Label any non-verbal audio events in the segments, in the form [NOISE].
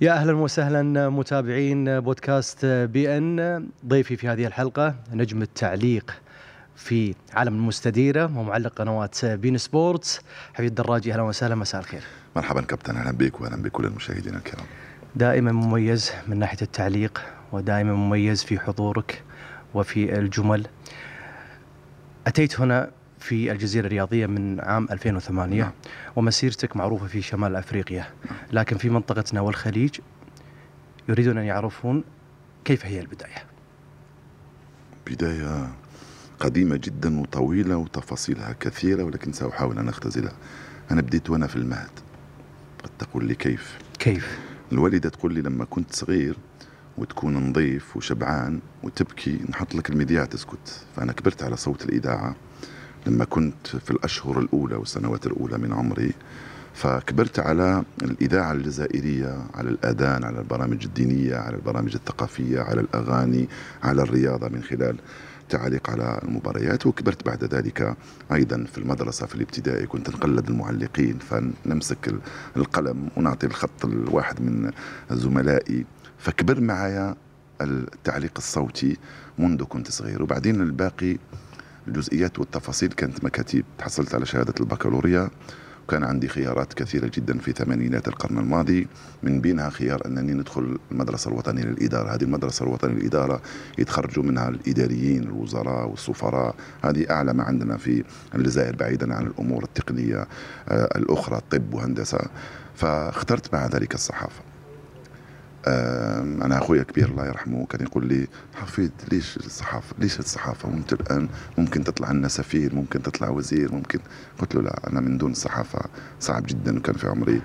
يا أهلا وسهلا متابعين بودكاست بي إن. ضيفي في هذه الحلقة نجم التعليق في عالم المستديره ومعلق قنوات بي إن سبورتس. حفيظ الدراجي أهلا وسهلا مساء الخير. مرحبا كابتن أهلا بك واهلا بكل المشاهدين الكرام. دائما مميز من ناحية التعليق ودائما مميز في حضورك وفي الجمل. أتيت هنا في الجزيرة الرياضية من عام 2008 نعم. ومسيرتك معروفة في شمال أفريقيا. لكن في منطقتنا والخليج يريدون أن يعرفون كيف هي البداية. بداية قديمة جدا وطويلة وتفاصيلها كثيرة ولكن سأحاول أن أختزلها. أنا بديت وأنا في المهد. قد تقول لي كيف؟ كيف؟ الوالدة تقول لي لما كنت صغير وتكون نظيف وشبعان وتبكي نحط لك المذياع تسكت. فأنا كبرت على صوت الإذاعة لما كنت في الأشهر الأولى والسنوات الأولى من عمري فكبرت على الإذاعة الجزائرية على الأذان على البرامج الدينية على البرامج الثقافية على الأغاني على الرياضة من خلال تعليق على المباريات وكبرت بعد ذلك أيضا في المدرسة في الابتدائي. كنت نقلد المعلقين فنمسك القلم ونعطي الخط لواحد من زملائي. فكبر معايا التعليق الصوتي منذ كنت صغير. وبعدين الباقي الجزئيات والتفاصيل كانت مكاتيب. تحصلت على شهادة البكالوريا. وكان عندي خيارات كثيرة جدا في ثمانينات القرن الماضي. من بينها خيار أنني ندخل المدرسة الوطنية للإدارة. هذه المدرسة الوطنية للإدارة يتخرجوا منها الإداريين الوزراء والسفراء. هذه أعلى ما عندنا في الجزائر بعيدا عن الأمور التقنية آه، الأخرى طب وهندسة. فاخترت مع ذلك الصحافة. أنا أخويا كبير الله يرحمه كان يقول لي حفيد ليش الصحافة؟ ليش الصحافة؟ وانت الان ممكن تطلع لنا سفير ممكن تطلع وزير ممكن قلت له لا أنا من دون الصحافه صعب جدا وكان في عمري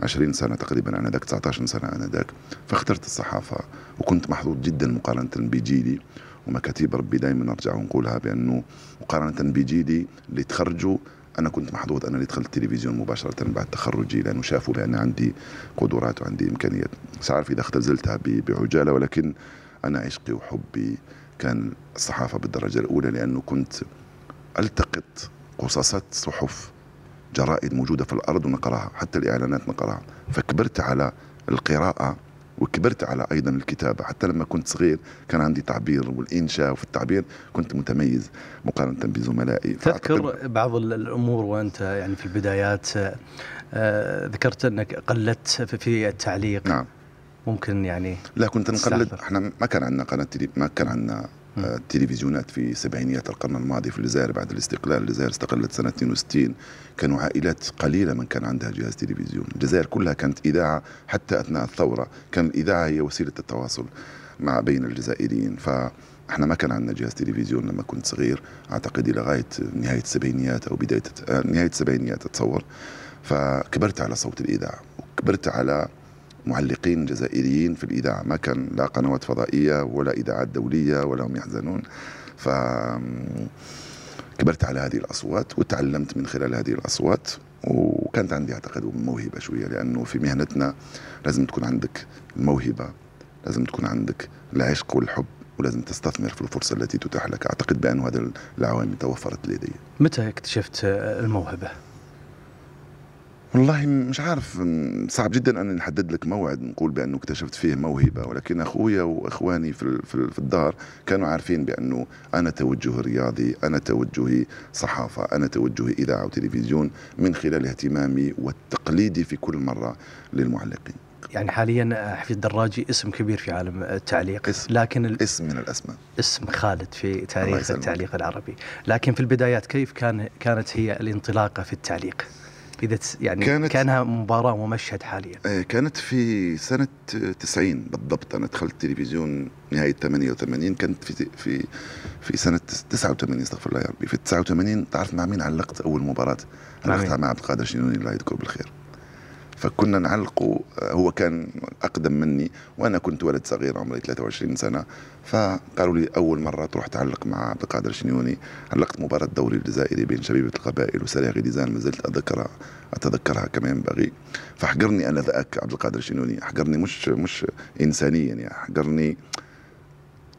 20 سنة تقريبا أنا ذاك 19 سنة أنا ذاك فاخترت الصحافة وكنت محظوظ جدا مقارنة بجيلي ومكاتيب ربي دائما نرجع ونقولها بأنه مقارنة بجيلي اللي تخرجوا أنا كنت محظوظ اللي دخلت التلفزيون مباشرة بعد تخرجي لأنه شافوا بان عندي قدرات وعندي إمكانيات. عارف إذا اختزلتها بعجالة ولكن أنا عشقي وحبي كان الصحافة بالدرجة الأولى لأنه كنت ألتقط قصصات صحف جرائد موجودة في الأرض ونقراها حتى الإعلانات نقراها فكبرت على القراءة وكبرت على أيضا الكتابة. حتى لما كنت صغير كان عندي تعبير والإنشاء وفي التعبير كنت متميز مقارنة بزملائي. تذكر بعض الأمور وأنت يعني في البدايات آه ذكرت أنك قلدت في التعليق. نعم. ممكن يعني لا كنت نقلد. إحنا ما كان عندنا قناة ما كان عندنا التلفزيونات في سبعينيات القرن الماضي في الجزائر بعد الاستقلال. الجزائر استقلت سنة 62 كانوا عائلات قليلة من كان عندها جهاز تلفزيون. الجزائر كلها كانت إذاعة حتى أثناء الثورة. كان الإذاعة هي وسيلة التواصل مع بين الجزائريين. ف إحنا ما كان عندنا جهاز تلفزيون لما كنت صغير. أعتقد إلى غاية نهاية السبعينيات أو بداية نهاية السبعينيات أتصور. فكبرت على صوت الإذاعة. وكبرت على معلقين جزائريين في الإذاعة ما كان لا قنوات فضائية ولا إذاعات دولية ولا هم يحزنون. ف كبرت على هذه الأصوات وتعلمت من خلال هذه الأصوات وكانت عندي أعتقد موهبة شوية لأنه في مهنتنا لازم تكون عندك الموهبة لازم تكون عندك العشق والحب ولازم تستثمر في الفرصة التي تتاح لك. أعتقد بأن هذه العوامل توفرت لدي. متى اكتشفت الموهبة؟ والله مش عارف صعب جدا أن نحدد لك موعد نقول بأنه اكتشفت فيه موهبة. ولكن أخويا وإخواني في في الدار كانوا عارفين بأنه أنا توجهي رياضي أنا توجهي صحافة أنا توجهي إذاعة وتلفزيون من خلال اهتمامي والتقليدي في كل مرة للمعلقين. يعني حاليا حفيظ الدراجي اسم كبير في عالم التعليق اسم لكن ال... اسم من الأسماء. اسم خالد في تاريخ التعليق العربي. لكن في البدايات كيف كان كانت هي الانطلاقة في التعليق؟ إذا يعني كانت كانها مباراة ومشهد حاليا. آه، كانت في سنة 90 بالضبط. أنا دخلت التلفزيون نهاية 88 كانت في في في سنة 89 استغفر الله يا ربي. في 89 تعرف مع مين علقت أول مباراة؟ علقتها مع عبد القادر شنوني الله يذكره بالخير. فكنا نعلقه هو كان أقدم مني وأنا كنت ولد صغير عمري 23 سنة. فقالوا لي أول مرة تروح تعلق مع عبد القادر الشنيوني علقت مباراة الدوري الجزائري بين شبيبة القبائل وسريع غديزان ما زلت اتذكرها أتذكرها كما ينبغي فحقرني أنا ذاك عبد القادر الشنيوني حقرني مش مش انسانيا يعني حقرني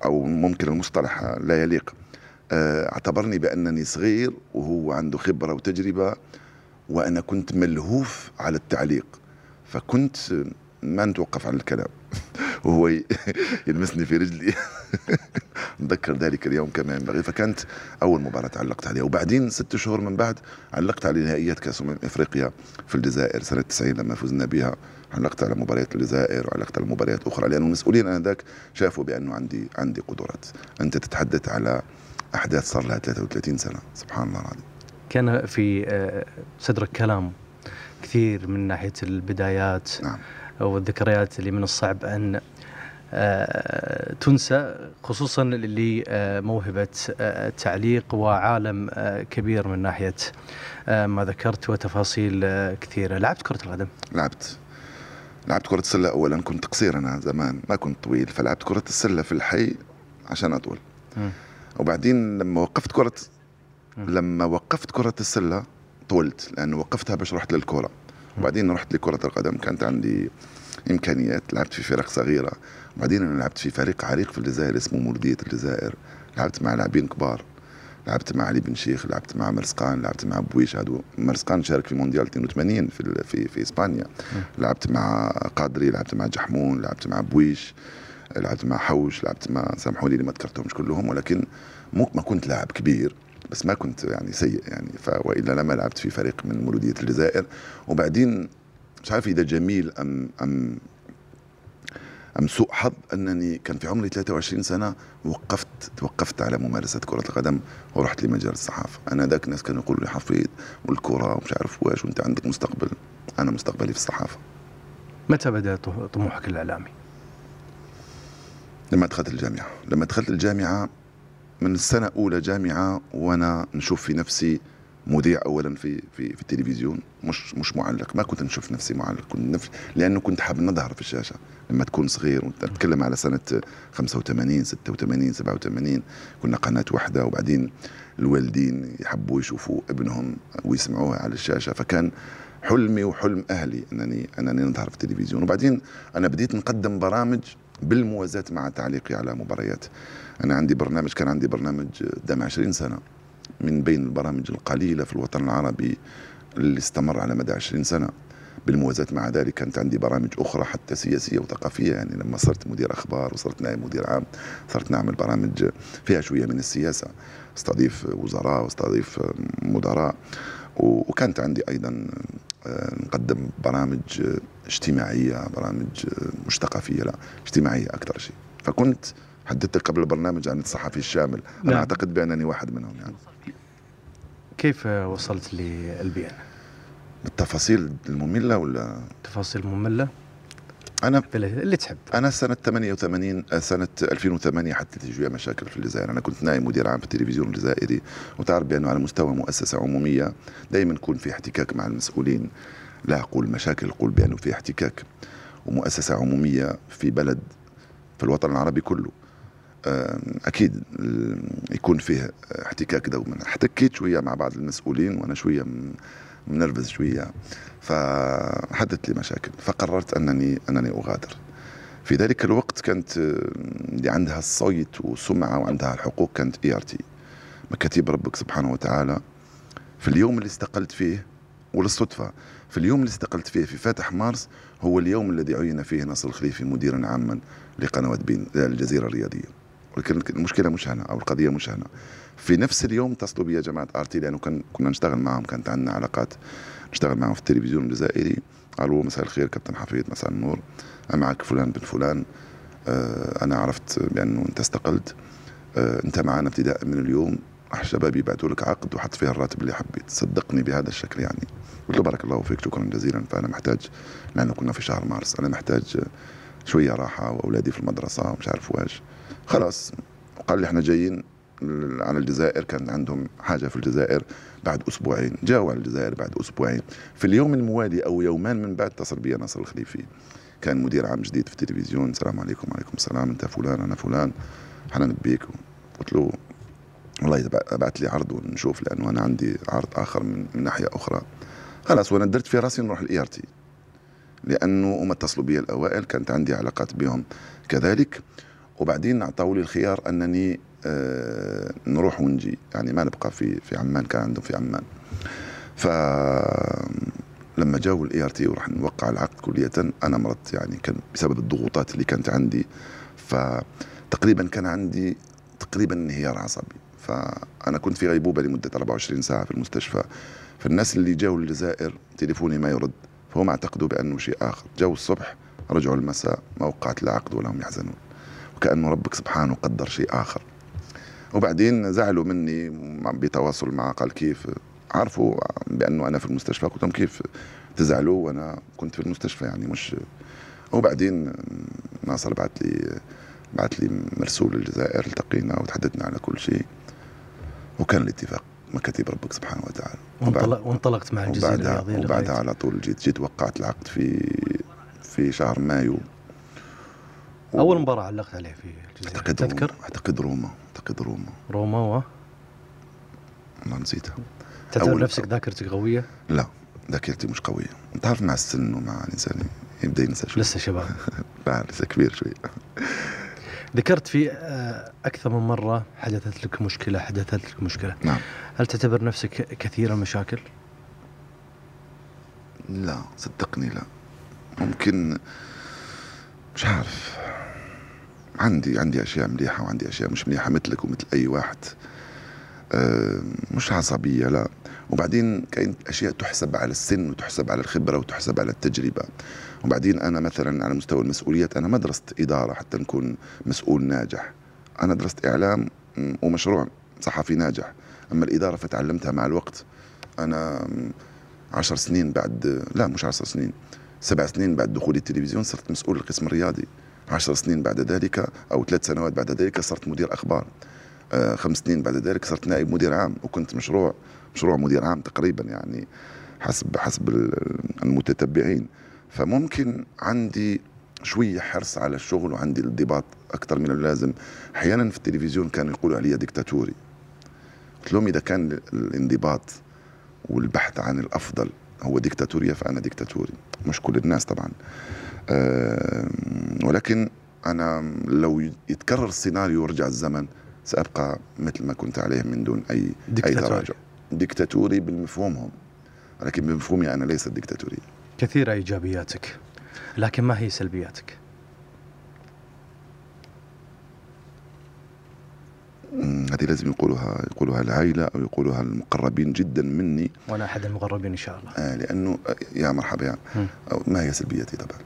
أو ممكن المصطلح لا يليق. آه، اعتبرني بأنني صغير وهو عنده خبرة وتجربة وأنا كنت ملهوف على التعليق فكنت ما نتوقف عن الكلام. [LAUGHS] وهو [LAUGHS] يلمسني في رجلي. [LAUGHS] نتذكر ذلك اليوم كما ينبغي. فكانت أول مباراة علقت عليها. وبعدين ست شهور من بعد علقت على نهائيات كأس أمم إفريقيا في الجزائر سنة 90 لما فزنا بها. علقت على مباريات الجزائر وعلقت على مباريات أخرى. لأن المسؤولين آنذاك شافوا بانه عندي عندي قدرات. أنت تتحدث على أحداث صار لها 33 سنة. سبحان الله العظيم. كان في آه، صدرك كلام كثير من ناحية البدايات نعم. والذكريات اللي من الصعب أن آه، تنسى خصوصا لموهبه آه، التعليق وعالم كبير من ناحية ما ذكرت وتفاصيل كثيرة. لعبت كرة القدم؟ لعبت. لعبت كرة السلة أولا. كنت قصير أنا زمان. ما كنت طويل. فلعبت كرة السلة في الحي عشان أطول. م. وبعدين لما وقفت كرة لما وقفت كرة السلة طولت لأنه وقفتها باش رحت للكرة. وبعدين رحت لكرة القدم كانت عندي إمكانيات. لعبت في فرق صغيرة. وبعدين أنا لعبت في فريق عريق في الجزائر اسمه مولودية الجزائر. لعبت مع لاعبين كبار. لعبت مع علي بن شيخ لعبت مع مرسقان لعبت مع بويش هادو مرسقان شارك في مونديال 82 في في في إسبانيا. لعبت مع قادري لعبت مع جحمون لعبت مع بويش لعبت مع حوش لعبت مع سامحوا لي ما ذكرتهمش كلهم ولكن مو ما كنت لاعب كبير. بس ما كنت يعني سيء يعني. فوالا لما لعبت في فريق من مولودية الجزائر. وبعدين مش عارف إذا جميل أم أم أم سوء حظ أنني كان في عمري 23 سنة وقفت توقفت على ممارسة كرة القدم ورحت لمجال الصحافة. أنا ذاك الناس كانوا يقولوا لي حفيظ والكرة ومش عارف واش وأنت عندك مستقبل. أنا مستقبلي في الصحافة. متى بدأ طموحك الإعلامي؟ لما دخلت الجامعة. لما دخلت الجامعة من السنة أولى جامعة وأنا نشوف في نفسي مذيع اولا في في في التلفزيون مش مش معلق. ما كنت نشوف نفسي معلق. كنت نف... لأنه كنت حاب نظهر في الشاشة. لما تكون صغير ونتكلم على سنة 85 86 87 كنا قناة واحدة وبعدين الوالدين يحبوا يشوفوا ابنهم ويسمعوها على الشاشة. فكان حلمي وحلم أهلي أنني أنني نظهر في التلفزيون. وبعدين أنا بديت نقدم برامج بالموازاة مع تعليقي على مباريات. أنا عندي برنامج كان عندي برنامج قدام 20 سنة من بين البرامج القليلة في الوطن العربي اللي استمر على مدى 20 سنة. بالموازاة مع ذلك كانت عندي برامج أخرى حتى سياسية وثقافية يعني لما صرت مدير أخبار وصرت نائب مدير عام صرت نعمل برامج فيها شوية من السياسة. أستضيف وزراء واستضيف مدراء. وكانت عندي أيضا آه، نقدم برامج اجتماعية برامج مش ثقافية لا اجتماعية أكثر شيء فكنت حددت قبل البرنامج عن الصحفي الشامل نعم. أنا أعتقد بأنني واحد منهم يعني كيف وصلت للبي ان؟ بالتفاصيل المملة ولا تفاصيل مملة؟ أنا اللي تحب. أنا سنة 88 آه، سنة 2008 حتى تجي مشاكل في الجزائر. أنا كنت نائب مدير عام في التلفزيون الجزائري. وتعرف بأنه على مستوى مؤسسة عمومية دائما يكون في احتكاك مع المسؤولين. لا أقول مشاكل أقول بأنه في احتكاك. ومؤسسة عمومية في بلد في الوطن العربي كله. أكيد يكون فيه احتكاك دوما. أحتكيت شوية مع بعض المسؤولين وأنا شوية منرفز شوية. فحدثت لي مشاكل فقررت أنني أنني أغادر. في ذلك الوقت كانت اللي عندها الصيت وسمعة وعندها الحقوق كانت إي آر تي. مكاتيب ربك سبحانه وتعالى في اليوم اللي استقلت فيه وللصدفه في اليوم اللي استقلت فيه في فاتح مارس هو اليوم الذي عين فيه ناصر الخليفي مديرا عاما لقنوات بي إن الجزيره الرياضية. ولكن المشكلة مش هنا أو القضية مش هنا. في نفس اليوم اتصلوا بي جماعة ارتي لأنه كان كنا نشتغل معهم كانت عندنا علاقات. نشتغل معهم في التلفزيون الجزائري. قالوا مساء الخير كابتن حفيظ مساء النور. معك فلان بن فلان. آه أنا عرفت بأنه أنت استقلت. آه أنت معنا ابتداء من اليوم. راح شباب يبعثوا لك عقد وحط فيها الراتب اللي حبيت. صدقني بهذا الشكل يعني. قلت له بارك الله فيك شكرا جزيلا. فأنا محتاج لأنه كنا في شهر مارس أنا محتاج شوية راحة وأولادي في المدرسة ومش عارف واش خلاص وقال لي إحنا جايين على الجزائر كان عندهم حاجة في الجزائر بعد أسبوعين جاوا على الجزائر بعد أسبوعين. في اليوم الموالي أو يومان من بعد اتصل بي ناصر الخليفي. كان مدير عام جديد في التلفزيون السلام عليكم وعليكم السلام أنت فلان أنا فلان حنان بيك. قلت له والله ابعث لي عرض ونشوف لأنه أنا عندي عرض آخر من, من ناحية أخرى. خلاص وأنا درت في رأسي نروح الاي ار تي لأنه هم اتصلوا بي الأوائل كانت عندي علاقات بهم. كذلك وبعدين أعطوا لي الخيار أنني آه نروح ونجي. يعني ما نبقى في في عمان كان عندهم في عمان. ف لما جاوا الاي ار تي وراح نوقع العقد كلية أنا مرضت يعني كان بسبب الضغوطات اللي كانت عندي. فتقريبا كان عندي تقريبا انهيار عصبي. فانا كنت في غيبوبة لمدة 24 ساعة في المستشفى. فالناس اللي جاوا الجزائر تليفوني ما يرد. فهم اعتقدوا بأنه شيء آخر. جاوا الصبح رجعوا المساء ما وقعت العقد ولا هم يحزنون. وكانه ربك سبحانه قدر شيء آخر. وبعدين زعلوا مني بتواصل مع قال كيف؟ عرفوا بأنه أنا في المستشفى. قلت لهم كيف تزعلوا؟ وأنا كنت في المستشفى يعني مش وبعدين ناصر بعث لي بعث لي مرسول الجزائر التقينا وتحدثنا على كل شيء. وكان الاتفاق مكاتب ربك سبحانه وتعالى. وانطلق وانطلقت مع الجزيرة الرياضية وبعدها على طول جيت جيت وقعت العقد في في شهر مايو. أول مباراة علقت عليه في الجزيرة. أعتقد تذكر؟ أعتقد روما. أعتقد روما. روما و؟ والله نسيتها. تعتبر نفسك؟ ذاكرتك قوية؟ لا ذاكرتي مش قوية. أنت عارف مع السن ومع الإنسان يبدأ ينسى شوي. لسه شباب. [LAUGHS] لا لسه كبير شوي. ذكرت في آه، أكثر من مرة حدثت لك مشكلة حدثت لك مشكلة. نعم. هل تعتبر نفسك كثير المشاكل؟ لا صدقني لا. ممكن مش عارف. عندي عندي أشياء مليحة وعندي أشياء مش مليحة مثلك ومثل أي واحد. أه مش عصبية لا. وبعدين كاين أشياء تحسب على السن وتحسب على الخبرة وتحسب على التجربة. وبعدين أنا مثلا على مستوى المسؤوليات أنا ما درست إدارة حتى نكون مسؤول ناجح. أنا درست إعلام ومشروع صحفي ناجح. أما الإدارة فتعلمتها مع الوقت. أنا عشر سنين بعد لا مش عشر سنين سبع سنين بعد دخولي التلفزيون صرت مسؤول القسم الرياضي. عشر سنين بعد ذلك أو ثلاث سنوات بعد ذلك صرت مدير أخبار. آه خمس سنين بعد ذلك صرت نائب مدير عام وكنت مشروع مشروع مدير عام تقريبا يعني حسب حسب المتتبعين. فممكن عندي شوية حرص على الشغل وعندي الانضباط أكثر من اللازم. أحيانا في التلفزيون كانوا يقولوا علي ديكتاتوري. قلت لهم إذا كان الانضباط والبحث عن الأفضل هو ديكتاتورية فأنا ديكتاتوري. مش كل الناس طبعا. ولكن أنا لو يتكرر السيناريو ورجع الزمن سأبقى مثل ما كنت عليه من دون أي أي تراجع ديكتاتوري بمفهومهم ولكن بمفهومي أنا ليست ديكتاتورية كثيرة إيجابياتك لكن ما هي سلبياتك؟ هذه لازم يقولها يقولها العائلة أو يقولها المقربين جدا مني. وأنا أحد المقربين إن شاء الله. آه لأنه يا مرحبا يا ما هي سلبياتي طبعا؟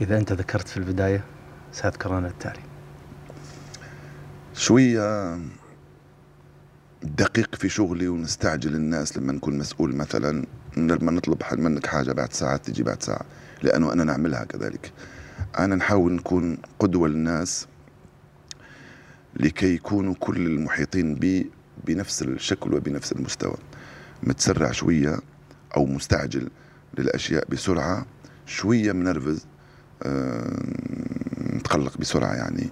إذا أنت ذكرت في البداية سأذكر أنا التالي. شوية دقيق في شغلي ونستعجل الناس لما نكون مسؤول مثلا لما نطلب منك حاجة بعد ساعة تجي بعد ساعة لأنه أنا نعملها كذلك. أنا نحاول نكون قدوة للناس لكي يكونوا كل المحيطين بي بنفس الشكل وبنفس المستوى. متسرع شوية أو مستعجل للأشياء بسرعة شوية منرفز متقلق بسرعة يعني.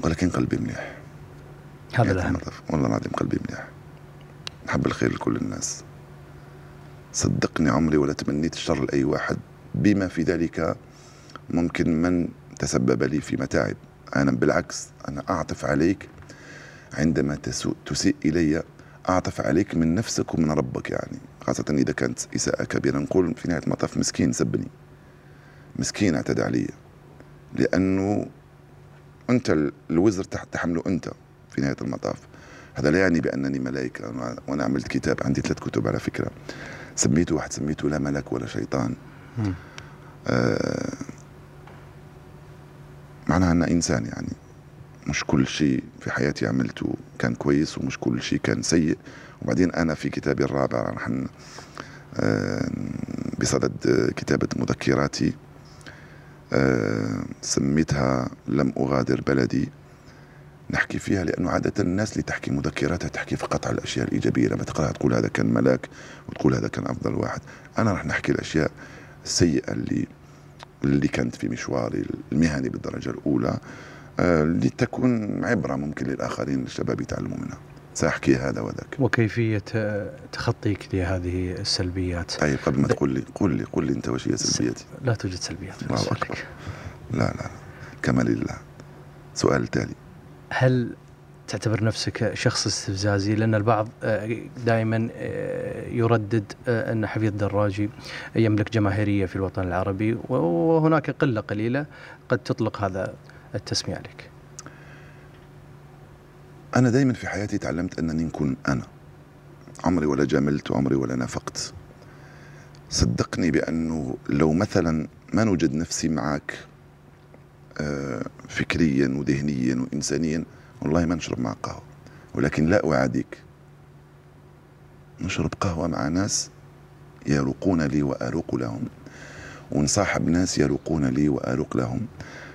ولكن قلبي مليح. هذا الأهم والله العظيم قلبي مليح. نحب الخير لكل الناس. صدقني عمري ولا تمنيت الشر لأي واحد. بما في ذلك ممكن من تسبب لي في متاعب. أنا بالعكس أنا أعطف عليك. عندما تسيء إلي أعطف عليك من نفسك ومن ربك يعني. خاصة إذا كانت إساءة كبيرة. نقول في نهاية المطاف مسكين سبني. مسكين اعتدى علي. لأنه أنت الوزر تحمله أنت في نهاية المطاف. هذا لا يعني بأنني ملائكة وأنا عملت كتاب عندي ثلاث كتب على فكرة. سميته واحد سميته لا ملك ولا شيطان. آه معناها أنا إنسان يعني. مش كل شيء في حياتي عملته كان كويس ومش كل شيء كان سيء. وبعدين أنا في كتابي الرابع راح آه بصدد كتابة مذكراتي. سميتها لم أغادر بلدي. نحكي فيها لأنه عادة الناس اللي تحكي مذكراتها تحكي فقط على الأشياء الإيجابية. لما تقرأها تقول هذا كان ملاك وتقول هذا كان أفضل واحد. أنا راح نحكي الأشياء السيئة اللي اللي كانت في مشواري المهني بالدرجة الأولى آه لتكون عبرة ممكن للآخرين الشباب يتعلموا منها. سأحكي هذا وذاك. وكيفية تخطيك لهذه السلبيات؟ طيب قبل ما تقول لي قول لي قول لي أنت وش هي سلبياتي لا توجد سلبيات الله أكبر. لا لا كما لله سؤال تالي. هل تعتبر نفسك شخص استفزازي؟ لأن البعض دائما يردد أن حفيظ دراجي يملك جماهيرية في الوطن العربي وهناك قلة قليلة قد تطلق هذا التسمية عليك. أنا دائما في حياتي تعلمت أنني نكون أنا. عمري ولا جاملت وعمري ولا نافقت. صدقني بأنه لو مثلا ما نوجد نفسي معك فكريا وذهنيا وانسانيا والله ما نشرب مع قهوة ولكن لا أعاديك نشرب قهوة مع ناس يروقون لي وأروق لهم ونصاحب ناس يروقون لي وأروق لهم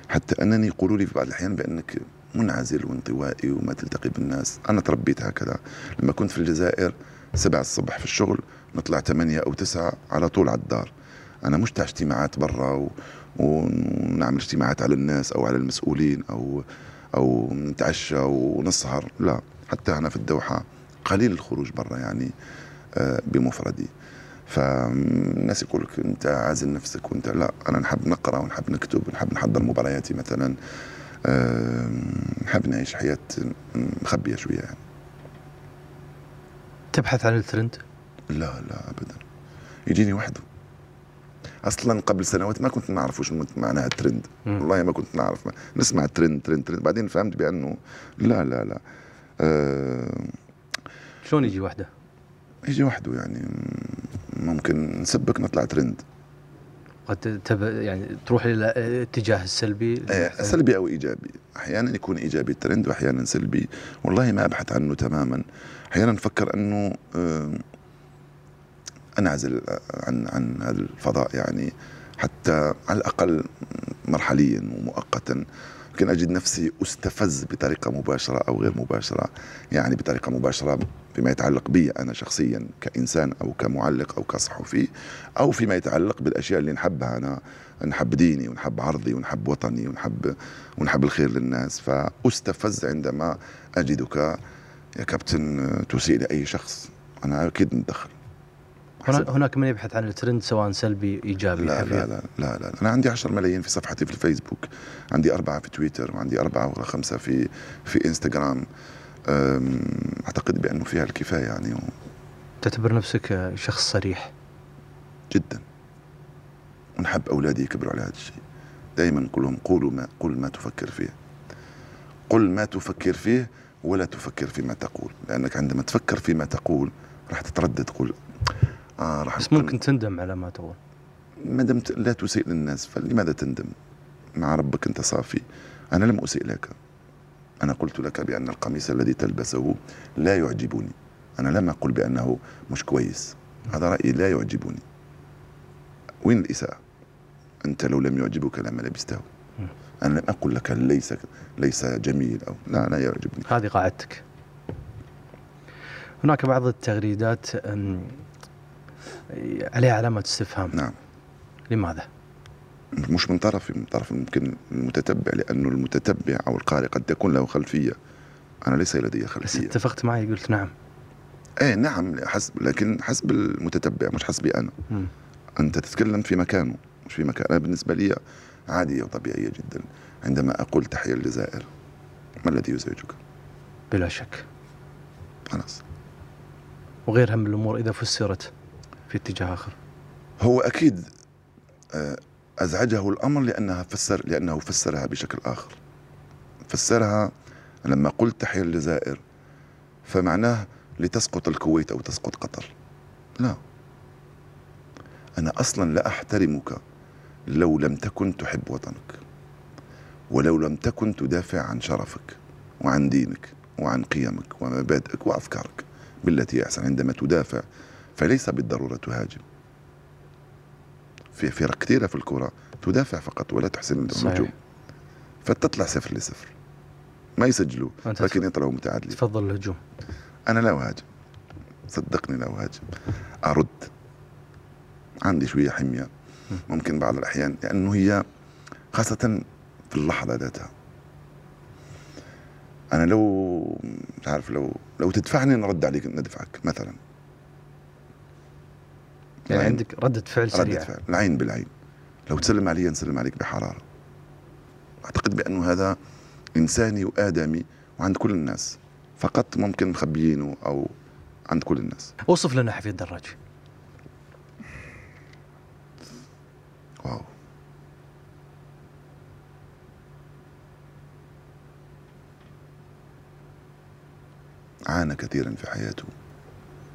حتى أنني يقولوا لي في بعض الأحيان بأنك منعزل وانطوائي وما تلتقي بالناس. أنا تربيت هكذا. لما كنت في الجزائر سبعة الصبح في الشغل نطلع ثمانية أو تسعة على طول على الدار. أنا مش تاع اجتماعات برا و... ونعمل اجتماعات على الناس أو على المسؤولين أو أو نتعشى ونسهر. لا حتى أنا في الدوحة قليل الخروج برا يعني بمفردي. فالناس يقول لك أنت عازل نفسك وانت لا أنا نحب نقرأ ونحب نكتب ونحب نحضر مبارياتي مثلا. نحب نعيش حياة مخبية شوية يعني. تبحث عن الترند؟ لا لا ابدا. يجيني وحده. أصلا قبل سنوات ما كنت نعرف وش معناها الترند والله ما كنت نعرف. ما. نسمع ترند ترند ترند. بعدين فهمت بأنه لا لا لا. أه شلون يجي وحده؟ يجي وحده يعني. ممكن نسبك نطلع ترند. قد تب يعني تروح إلى الاتجاه السلبي آه سلبي أو إيجابي. أحيانا يكون إيجابي الترند واحيانا سلبي. والله ما أبحث عنه تماما. أحيانا أفكر أنه أنعزل عن عن هذا الفضاء يعني حتى على الأقل مرحليا ومؤقتا. يمكن أجد نفسي أستفز بطريقة مباشرة أو غير مباشرة. يعني بطريقة مباشرة فيما يتعلق بي أنا شخصيا كإنسان أو كمعلق أو كصحفي أو فيما يتعلق بالأشياء اللي نحبها أنا. نحب ديني ونحب عرضي ونحب وطني ونحب ونحب الخير للناس. فأستفز عندما أجدك يا كابتن تسيء لأي شخص. أنا أكيد ندخل هناك من يبحث عن الترند سواء سلبي إيجابي لا لا, لا لا لا. أنا عندي 10 ملايين في صفحتي في الفيسبوك. عندي أربعة في تويتر وعندي أربعة ولا خمسة في في إنستغرام. أعتقد بأنه فيها الكفاية يعني. و... تعتبر نفسك شخص صريح. جدا. ونحب أولادي يكبروا على هذا الشيء. دائما نقول لهم قولوا ما قل ما تفكر فيه. قل ما تفكر فيه ولا تفكر فيما تقول. لأنك عندما تفكر فيما تقول راح تتردد تقول آه راح بس ممكن تندم على ما تقول. ما دمت لا تسيء للناس. فلماذا تندم؟ مع ربك أنت صافي. أنا لم أسيء لك. أنا قلت لك بأن القميص الذي تلبسه لا يعجبني. أنا لم أقل بأنه مش كويس. هذا رأيي. لا يعجبني. وين الإساءة؟ أنت لو لم يعجبك لما لبسته. أنا لم أقل لك. ليس ليس جميل أو لا لا يعجبني. هذه قاعدتك. هناك بعض التغريدات عليها علامة استفهام. نعم. لماذا؟ مش من طرفي من طرف ممكن المتتبع لأنه المتتبع أو القارئ قد تكون له خلفية. أنا ليس لدي خلفية. بس اتفقت معي قلت نعم. إيه نعم حسب لكن حسب المتتبع مش حسبي أنا. م. أنت تتكلم في مكانه مش في مكان. أنا بالنسبة لي عادية وطبيعية جدا عندما أقول تحية الجزائر ما الذي يزعجك؟ بلا شك. خلاص. وغيرها من الأمور إذا فسرت. في اتجاه آخر. هو أكيد آه أزعجه الأمر لأنها فسر لأنه فسرها بشكل آخر. فسرها لما قلت تحيا الجزائر فمعناه لتسقط الكويت أو تسقط قطر. لا. أنا أصلا لا أحترمك لو لم تكن تحب وطنك ولو لم تكن تدافع عن شرفك وعن دينك وعن قيمك ومبادئك وأفكارك بالتي أحسن عندما تدافع فليس بالضرورة تهاجم. في فرق كثيرة في الكرة تدافع فقط ولا تحسن الهجوم. فتطلع صفر لصفر. ما يسجلوا لكن يطلعوا متعادلين. تفضل الهجوم. أنا لا أهاجم. صدقني لا أهاجم. أرد. عندي شوية حمية. ممكن بعض الأحيان لأنه هي خاصة في اللحظة ذاتها. أنا لو مش عارف لو لو تدفعني نرد عليك ندفعك مثلا. يعني عندك ردة فعل سريعة. ردة فعل. العين بالعين. لو تسلم علي نسلم عليك بحرارة. أعتقد بأنه هذا إنساني وآدمي وعند كل الناس. فقط ممكن مخبيينه أو عند كل الناس. اوصف لنا حفيد دراجي. واو. عانى كثيرا في حياته.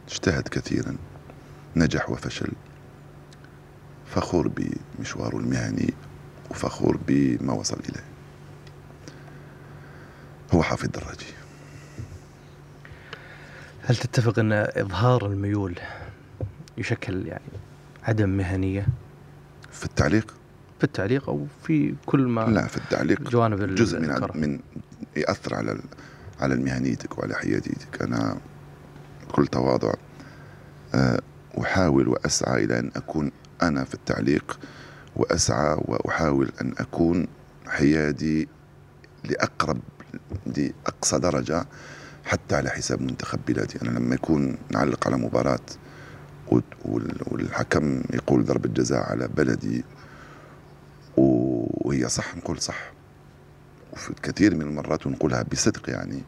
اجتهد كثيرا. نجح وفشل. فخور بمشواره المهني وفخور بما وصل إليه. هو حافظ دراجي هل تتفق أن إظهار الميول يشكل يعني عدم مهنية؟ في التعليق؟ في التعليق أو في كل ما لا في التعليق جوانب جزء من. من يأثر على على مهنيتك وعلى حياديتك أنا بكل تواضع أحاول وأسعى إلى أن أكون أنا في التعليق وأسعى وأحاول أن أكون حيادي لأقرب لأقصى درجة حتى على حساب منتخب بلادي أنا لما يكون نعلق على وال- والحكم يقول ضربة جزاء على بلدي وهي صح نقول صح. وفي كثير من المرات ونقولها بصدق يعني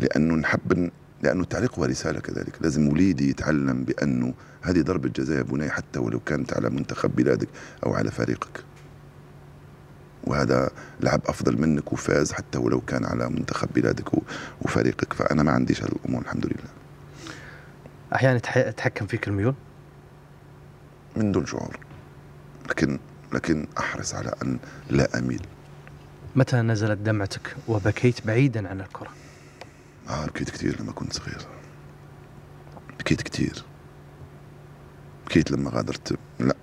لأنه نحب لأنه التعليق هو رسالة كذلك. لازم وليدي يتعلم بأنه هذه ضربة جزاء يا بني حتى ولو كانت على منتخب بلادك أو على فريقك. وهذا لعب أفضل منك وفاز حتى ولو كان على منتخب بلادك وفريقك. فأنا ما عنديش هذه الأمور الحمد لله. أحيانا يتحكم فيك الميول من دون شعور. لكن لكن أحرص على أن لا أميل. متى نزلت دمعتك وبكيت بعيدا عن الكرة؟ آه بكيت كثير لما كنت صغير. بكيت كثير بكيت لما غادرت. لا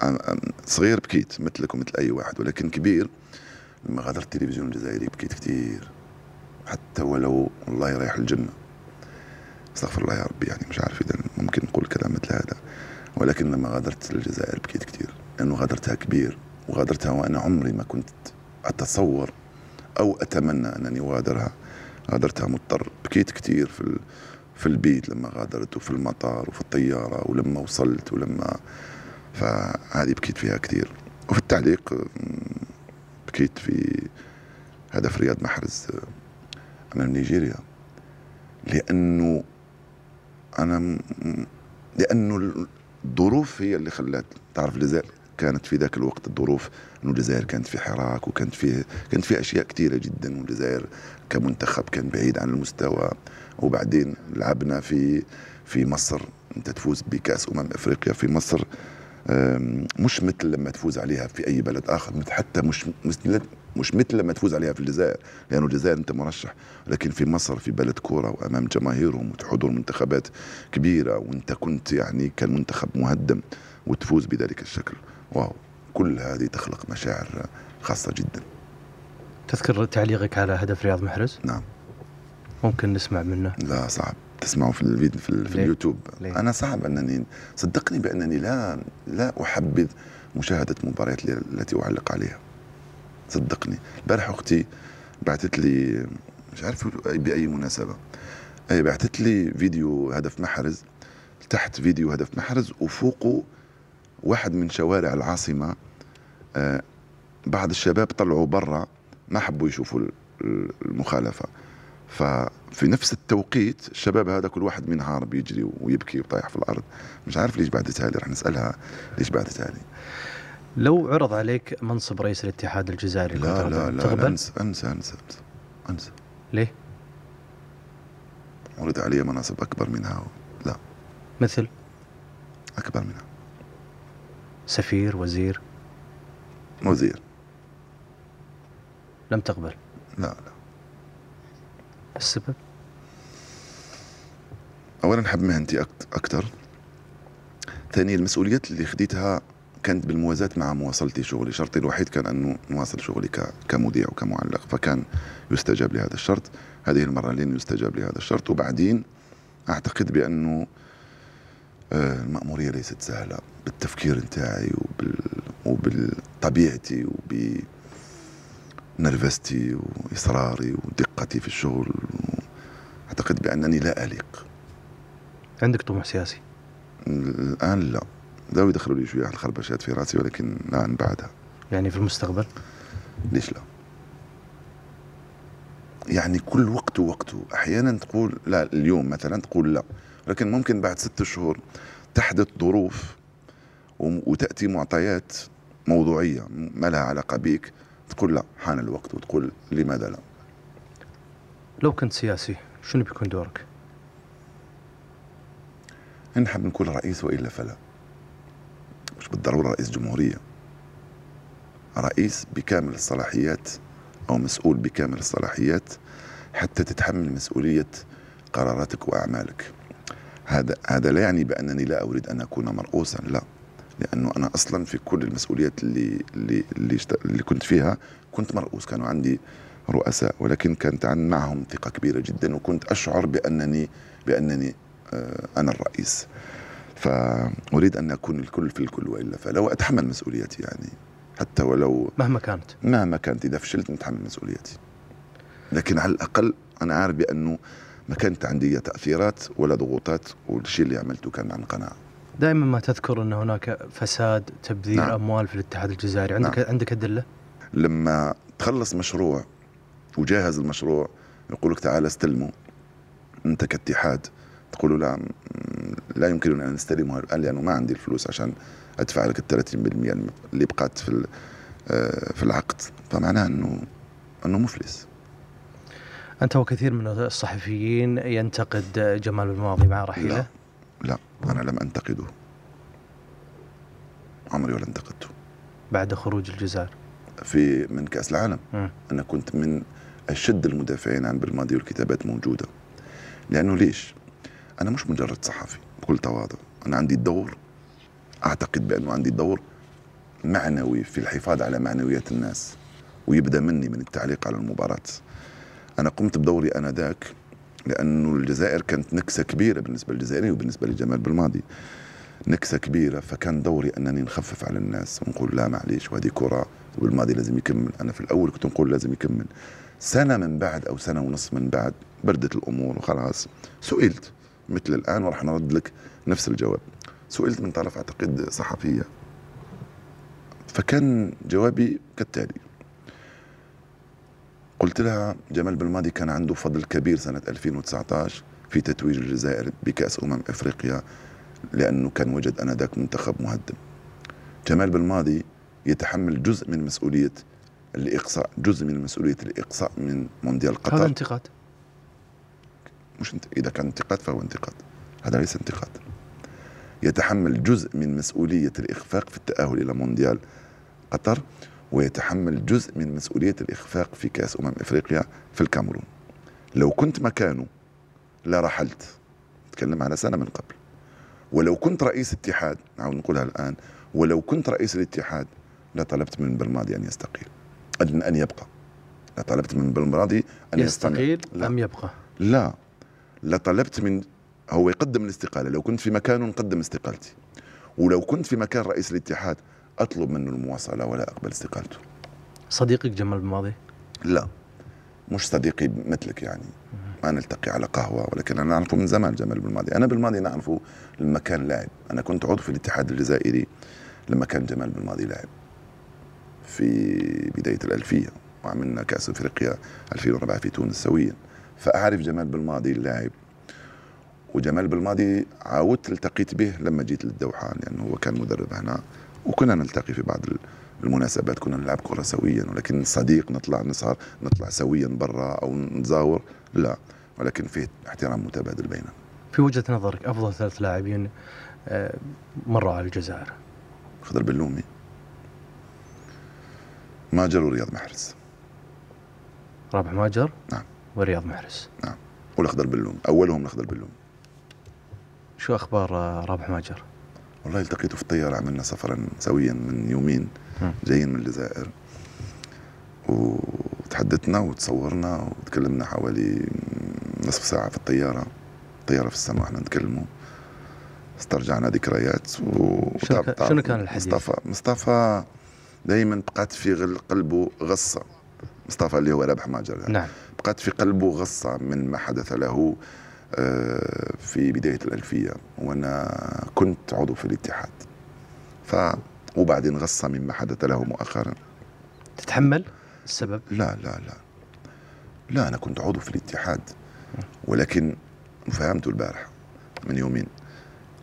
صغير بكيت مثلك ومثل أي واحد ولكن كبير لما غادرت التلفزيون الجزائري بكيت كثير حتى ولو والله رايح الجنة. استغفر الله يا ربي يعني مش عارف إذا ممكن نقول كلام مثل هذا. ولكن لما غادرت الجزائر بكيت كثير لأنه غادرتها كبير وغادرتها وأنا عمري ما كنت أتصور أو أتمنى أنني أغادرها. غادرتها مضطر بكيت كثير في في البيت لما غادرت وفي المطار وفي الطيارة ولما وصلت ولما فهذه بكيت فيها كثير وفي التعليق بكيت في هدف رياض محرز آه، أمام نيجيريا. لأنه أنا لأنه الظروف هي اللي خلت تعرف الجزائر كانت في ذاك الوقت الظروف إنه الجزائر كانت في حراك وكانت فيه كانت في أشياء كثيره جدا والجزائر كمنتخب كان بعيد عن المستوى. وبعدين لعبنا في في مصر. انت تفوز بكأس أمم إفريقيا في مصر مش مثل لما تفوز عليها في أي بلد آخر. حتى مش مش مثل لما تفوز عليها في الجزائر. لأنه الجزائر أنت مرشح. لكن في مصر في بلد كورة وأمام جماهيرهم وحضور منتخبات كبيرة وأنت كنت يعني كان منتخب مهدم وتفوز بذلك الشكل. واو. كل هذه تخلق مشاعر خاصة جدا. تذكر تعليقك على هدف رياض محرز؟ نعم. ممكن نسمع منه. لا صعب. تسمعوا في الفيديو في, في؟ اليوتيوب. ليه؟ أنا صعب أنني صدقني بأنني لا لا أحبذ مشاهدة مباريات التي أعلق عليها. صدقني. البارح أختي بعثت لي مش عارف بأي مناسبة. اي بعثت لي فيديو هدف محرز. تحت فيديو هدف محرز وفوقه واحد من شوارع العاصمة آه، بعض الشباب طلعوا برا. ما حبوا يشوفوا ال- ال- المخالفة. ففي نفس التوقيت الشباب هذا كل واحد منهار بيجري ويبكي وطايح في الأرض. مش عارف ليش بعثتها لي رح نسألها ليش بعثتها لي لو عرض عليك منصب رئيس الاتحاد الجزائري لا لا لا, تقبل؟ لا أنسى أنسى أنسى أنسى. ليه؟ عرض علي مناصب أكبر منها. لا. مثل؟ أكبر منها. سفير وزير؟ وزير. لم تقبل. لا. لا السبب؟ اولا نحب مهنتي أكثر ثانيا المسؤوليات اللي خديتها كانت بالموازاة مع مواصلتي شغلي. شرطي الوحيد كان أنه نواصل شغلي كمذيع وكمعلق فكان يستجاب لهذا الشرط. هذه المرة لن يستجاب لهذا الشرط. وبعدين أعتقد بأنه آه، المأمورية ليست سهلة بالتفكير نتاعي وبال... وبالطبيعتي وب نرفزتي وإصراري ودقتي في الشغل. أعتقد بأنني لا أليق. عندك طموح سياسي؟ الآن لا. بدأوا يدخلوا لي شوية الخربشات في رأسي ولكن الآن بعدها. يعني في المستقبل؟ ليش لا؟ يعني كل وقت ووقته أحيانا تقول لا اليوم مثلا تقول لا. لكن ممكن بعد ست شهور تحدث ظروف وتأتي معطيات موضوعية ما لها علاقة بك تقول لا حان الوقت وتقول لماذا لا؟ لو كنت سياسي شنو بيكون دورك؟ نحب نكون رئيس وإلا فلا. مش بالضرورة رئيس جمهورية. رئيس بكامل الصلاحيات أو مسؤول بكامل الصلاحيات حتى تتحمل مسؤولية قراراتك وأعمالك. هذا هذا لا يعني بأنني لا أريد أن أكون مرؤوسا لا. لأنه أنا أصلا في كل المسؤوليات اللي اللي اللي, اللي كنت فيها كنت مرؤوس كانوا عندي رؤساء ولكن كانت معهم ثقة كبيرة جدا وكنت أشعر بأنني بأنني آه، أنا الرئيس. فأريد أن أكون الكل في الكل وإلا فلو أتحمل مسؤوليتي يعني حتى ولو مهما كانت. مهما كانت إذا فشلت نتحمل مسؤوليتي. لكن على الأقل أنا عارف بأنه ما كانت عندي تأثيرات ولا ضغوطات والشيء اللي عملته كان عن قناعة. دائما ما تذكر إن هناك فساد تبذير نعم. أموال في الاتحاد الجزائري. عندك نعم. عندك أدلة؟ لما تخلص مشروع وجاهز المشروع يقول لك تعال استلمه. أنت كاتحاد تقول لا لا يمكننا أن نستلمه الان لأنه ما عندي الفلوس عشان أدفع لك ال 30% اللي بقات في في العقد. فمعناه إنه إنه مفلس. أنت وكثير من الصحفيين ينتقد جمال الماضي مع رحيله. لا أنا لم أنتقده. عمري ولا انتقدته. بعد خروج الجزائر. في من كأس العالم. م. أنا كنت من أشد المدافعين عن بالماضي والكتابات موجودة. لأنه ليش؟ أنا مش مجرد صحفي بكل تواضع. أنا عندي دور أعتقد بانه عندي دور معنوي في الحفاظ على معنويات الناس ويبدأ مني من التعليق على المباراة. أنا قمت بدوري أنذاك لأنه الجزائر كانت نكسة كبيرة بالنسبة للجزائريين وبالنسبة لجمال بالماضي نكسة كبيرة فكان دوري أنني نخفف على الناس ونقول لا معليش وهذه كرة وبالماضي لازم يكمل. أنا في الأول كنت نقول لازم يكمل. سنة من بعد أو سنة ونص من بعد بردت الأمور وخلاص. سئلت مثل الآن وراح نرد لك نفس الجواب. سئلت من طرف أعتقد صحفية. فكان جوابي كالتالي. قلت لها جمال بالماضي كان عنده فضل كبير سنة 2019 في تتويج الجزائر بكأس أمم أفريقيا لأنه كان وجد أنذاك منتخب مهدم. جمال بالماضي يتحمل جزء من مسؤولية الإقصاء جزء من مسؤولية الإقصاء من مونديال قطر. هذا انتقاد. مش انت... إذا كان انتقاد فهو انتقاد. هذا ليس انتقاد. يتحمل جزء من مسؤولية الإخفاق في التأهل إلى مونديال قطر. ويتحمل جزء من مسؤولية الإخفاق في كأس أمم إفريقيا في الكاميرون. لو كنت مكانه لرحلت تكلم على سنة من قبل. ولو كنت رئيس اتحاد نعود نقولها الآن ولو كنت رئيس الاتحاد لطلبت من بالماضي أن يستقيل. أن يبقى. لطلبت من بالماضي أن يستقيل أم يبقى؟ لا. لطلبت من هو يقدم الاستقالة. لو كنت في مكانه نقدم استقالتي. ولو كنت في مكان رئيس الاتحاد أطلب منه المواصلة ولا أقبل استقالته. صديقك جمال الماضي؟ لا مش صديقي مثلك يعني. ما نلتقي على قهوة ولكن أنا أعرفه من زمان جمال بالماضي أنا بالماضي نعرفه لما كان لاعب. أنا كنت عضو في الاتحاد الجزائري لما كان جمال بالماضي لاعب في بداية الألفية وعملنا كأس أفريقيا 2004 في تونس سويا. فأعرف جمال بالماضي اللاعب. وجمال بالماضي عاودت التقيت به لما جيت للدوحة لأنه هو كان مدرب هنا. وكنا نلتقي في بعض المناسبات كنا نلعب كرة سويا ولكن صديق نطلع نسهر نطلع سويا برا أو نتزاور لا ولكن فيه احترام متبادل بيننا. في وجهة نظرك أفضل ثلاث لاعبين آه، مروا على الجزائر؟ خضر بلومي. ماجر ورياض محرز. رابح ماجر؟ نعم. ورياض محرز. نعم. والأخضر بلوم أولهم الأخضر بلوم شو أخبار آه، رابح ماجر؟ والله التقيته في الطيارة عملنا سفرا سويا من يومين جايين من الجزائر. وتحدثنا وتصورنا وتكلمنا حوالي نصف ساعة في الطيارة الطيارة في السماء إحنا نتكلموا. استرجعنا ذكريات شنو كان الحديث؟ مصطفى مصطفى دائما بقات في قلبه غصة. مصطفى اللي هو رابح ماجر يعني. نعم. بقات في قلبه غصة من ما حدث له في بداية الألفية وأنا كنت عضو في الاتحاد. ف وبعدين غصة مما حدث له مؤخرا. تتحمل السبب؟ لا لا لا. لا أنا كنت عضو في الاتحاد. ولكن فهمته البارح من يومين.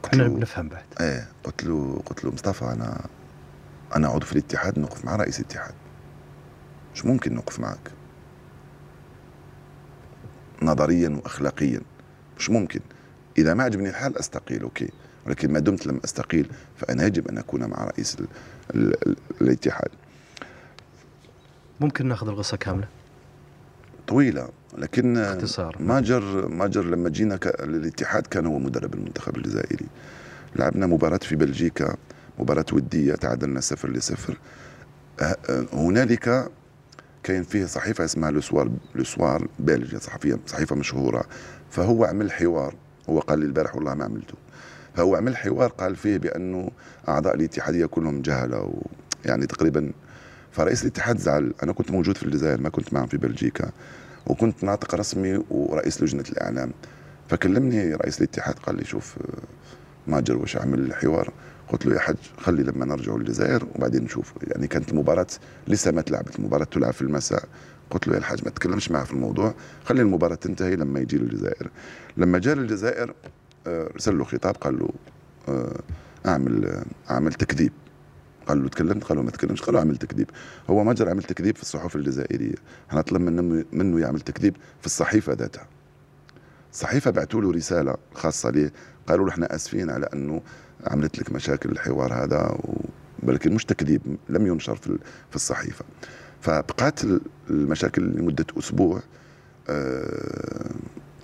قلت له بنفهم بعد. إيه قلت له قلت له مصطفى أنا أنا عضو في الاتحاد نوقف مع رئيس الاتحاد. مش ممكن نوقف معك. نظريا واخلاقيا. مش ممكن. إذا ما عجبني الحال أستقيل أوكي. ولكن ما دمت لم أستقيل فأنا يجب أن أكون مع رئيس ال ال ال الاتحاد. ممكن ناخذ القصة كاملة؟ طويلة لكن باختصار. ماجر ماجر لما جينا للاتحاد كان هو مدرب المنتخب الجزائري. لعبنا مباراة في بلجيكا مباراة ودية تعادلنا صفر لصفر. أه- أه، هنالك كان فيه صحيفة اسمها لوسوار لوسوار بلجيا صحفية صحيفة مشهورة. فهو عمل حوار. هو قال لي البارح والله ما عملته. فهو عمل حوار قال فيه بأنه أعضاء الاتحادية كلهم جهلة و يعني تقريبا فرئيس الاتحاد زعل. أنا كنت موجود في الجزائر ما كنت معهم في بلجيكا. وكنت ناطق رسمي ورئيس لجنة الإعلام. فكلمني رئيس الاتحاد قال لي شوف آه، ماجر وش عمل الحوار قلت له يا حج خلي لما نرجع الجزائر وبعدين نشوف يعني كانت المباراة لسه ما تلعبت المباراة تلعب في المساء. قلت له يا الحاج ما تتكلمش معه في الموضوع خلي المباراة تنتهي لما يجي للجزائر لما جاء للجزائر آه، رسل له خطاب قال له آه، أعمل آه، أعمل تكذيب. قال له تكلمت؟ قال له ما تكلمش. قال له أعمل تكذيب. هو ماجر عمل تكذيب في الصحف الجزائرية. إحنا طلب منه منه يعمل تكذيب في الصحيفة ذاتها. الصحيفة بعثوا له رسالة خاصة ليه؟ قالوا له إحنا آسفين على أنه عملت لك مشاكل الحوار هذا. ولكن مش تكذيب لم ينشر في الصحيفة. فبقات ال- المشاكل لمدة أسبوع أه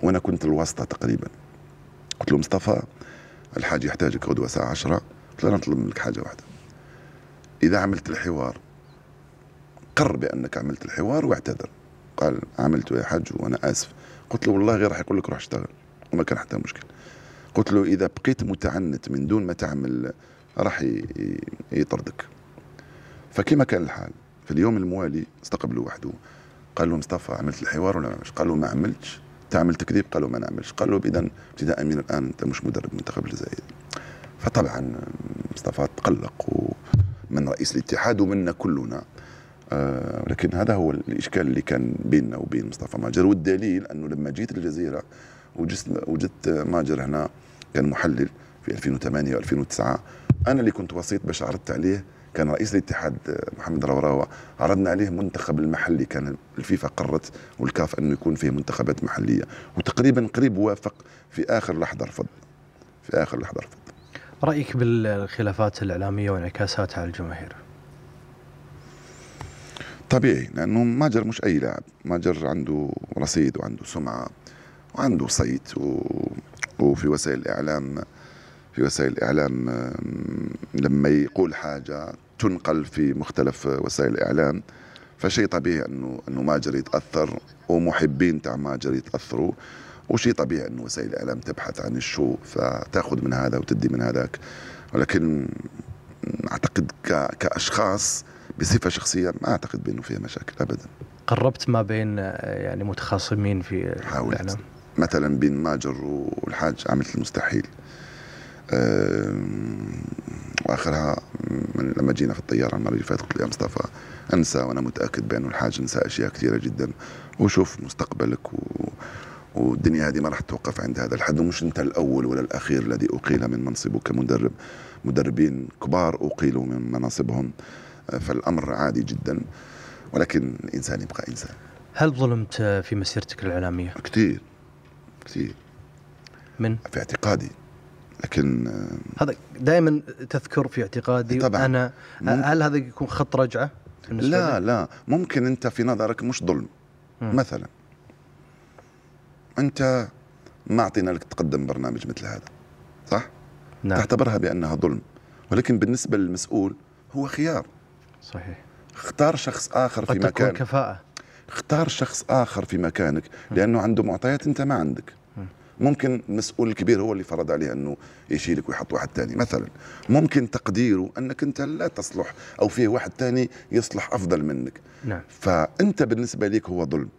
وأنا كنت الواسطة تقريبا. قلت له مصطفى الحاج يحتاجك غدوه الساعة 10 قلت له أنا أطلب منك حاجة واحدة. إذا عملت الحوار قر بأنك عملت الحوار واعتذر. قال عملته يا حاج وأنا آسف. قلت له والله غير راح يقول لك روح اشتغل. وما كان حتى مشكل قلت له إذا بقيت متعنت من دون ما تعمل راح يطردك. فكما كان الحال في اليوم الموالي استقبلوا وحده. قال له مصطفى عملت الحوار ولا ما عملتش؟ قال له ما عملتش. تعمل تكذيب؟ قالوا ما نعملش. قال له اذا ابتداء من الآن أنت مش مدرب منتخب الجزائر. فطبعا مصطفى تقلق من رئيس الاتحاد ومنا كلنا. آه لكن هذا هو الإشكال اللي كان بيننا وبين مصطفى ماجر. والدليل أنه لما جيت الجزيرة وجدت وجدت ماجر هنا كان محلل في 2008 و2009 أنا اللي كنت وسيط باش عرضت عليه كان رئيس الاتحاد محمد روراوة عرضنا عليه منتخب المحلي. كان الفيفا قررت والكاف أنه يكون فيه منتخبات محلية. وتقريبا قريب وافق في آخر لحظة رفض. في آخر لحظة رفض. رأيك بالخلافات الإعلامية وانعكاساتها على الجماهير؟ طبيعي لأنه ماجر مش أي لاعب. ماجر عنده رصيد وعنده سمعة وعنده صيت و... وفي وسائل الإعلام في وسائل الإعلام آم، لما يقول حاجة تنقل في مختلف وسائل الإعلام فشيء طبيعي أنه أنه ماجر يتأثر ومحبين تاع ماجر يتأثروا وشيء طبيعي أنه وسائل الإعلام تبحث عن الشو فتأخذ من هذا وتدي من هذاك. ولكن أعتقد ك... كأشخاص بصفة شخصية ما أعتقد بأنه فيها مشاكل ابدا. قربت ما بين آه، يعني متخاصمين في حاولت. الإعلام؟ مثلا بين ماجر والحاج عملت المستحيل. وآخرها من لما جينا في الطيارة المرة اللي فاتت قلت له يا مصطفى انسى وأنا متأكد بأنه الحاج نسى أشياء كثيرة جدا. وشوف مستقبلك و... والدنيا هذه ما راح توقف عند هذا الحد. ومش أنت الأول ولا الأخير الذي أقيل من منصبه كمدرب. مدربين كبار أقيلوا من مناصبهم فالأمر عادي جدا. ولكن الانسان يبقى إنسان. هل ظلمت في مسيرتك الإعلامية؟ كثير كثير. من؟ في اعتقادي. لكن هذا دائما تذكر في اعتقادي طبعاً. أنا. هل هذا يكون خط رجعة لا لك؟ لا ممكن أنت في نظرك مش ظلم. مثلا أنت ما أعطينا لك تقدم برنامج مثل هذا صح نعم تعتبرها بأنها ظلم ولكن بالنسبة للمسؤول هو خيار صحيح اختار شخص آخر في قد تكون مكان كفاءة اختار شخص آخر في مكانك لأنه عنده معطيات أنت ما عندك. ممكن المسؤول الكبير هو اللي فرض عليه إنه يشيلك ويحط واحد ثاني مثلا ممكن تقديره إنك أنت لا تصلح أو فيه واحد ثاني يصلح أفضل منك. نعم. فأنت بالنسبة لك هو ظلم.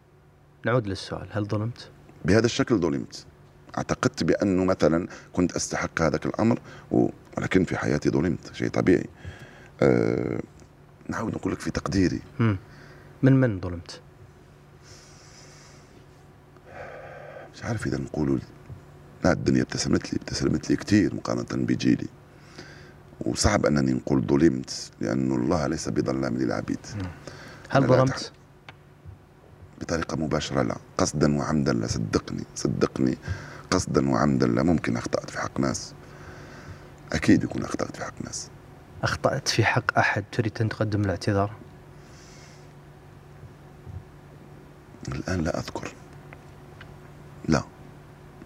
نعود للسؤال هل ظلمت؟ بهذا الشكل ظلمت. أعتقدت بأنه مثلا كنت أستحق هذاك الأمر ولكن في حياتي ظلمت شيء طبيعي. أه نعود نقول لك في تقديري. من من ظلمت؟ مش عارف إذا نقولوا لا الدنيا ابتسمت لي ابتسمت لي كثير مقارنة بجيلي. وصعب أنني نقول ظلمت لأنه الله ليس بظلام للعبيد. هل ظلمت؟ بطريقة مباشرة لا. قصدا وعمدا لا. صدقني صدقني. قصدا وعمدا لا. ممكن أخطأت في حق ناس. أكيد يكون أخطأت في حق ناس. أخطأت في حق أحد تريد أن تقدم الاعتذار؟ الآن لا أذكر. لا.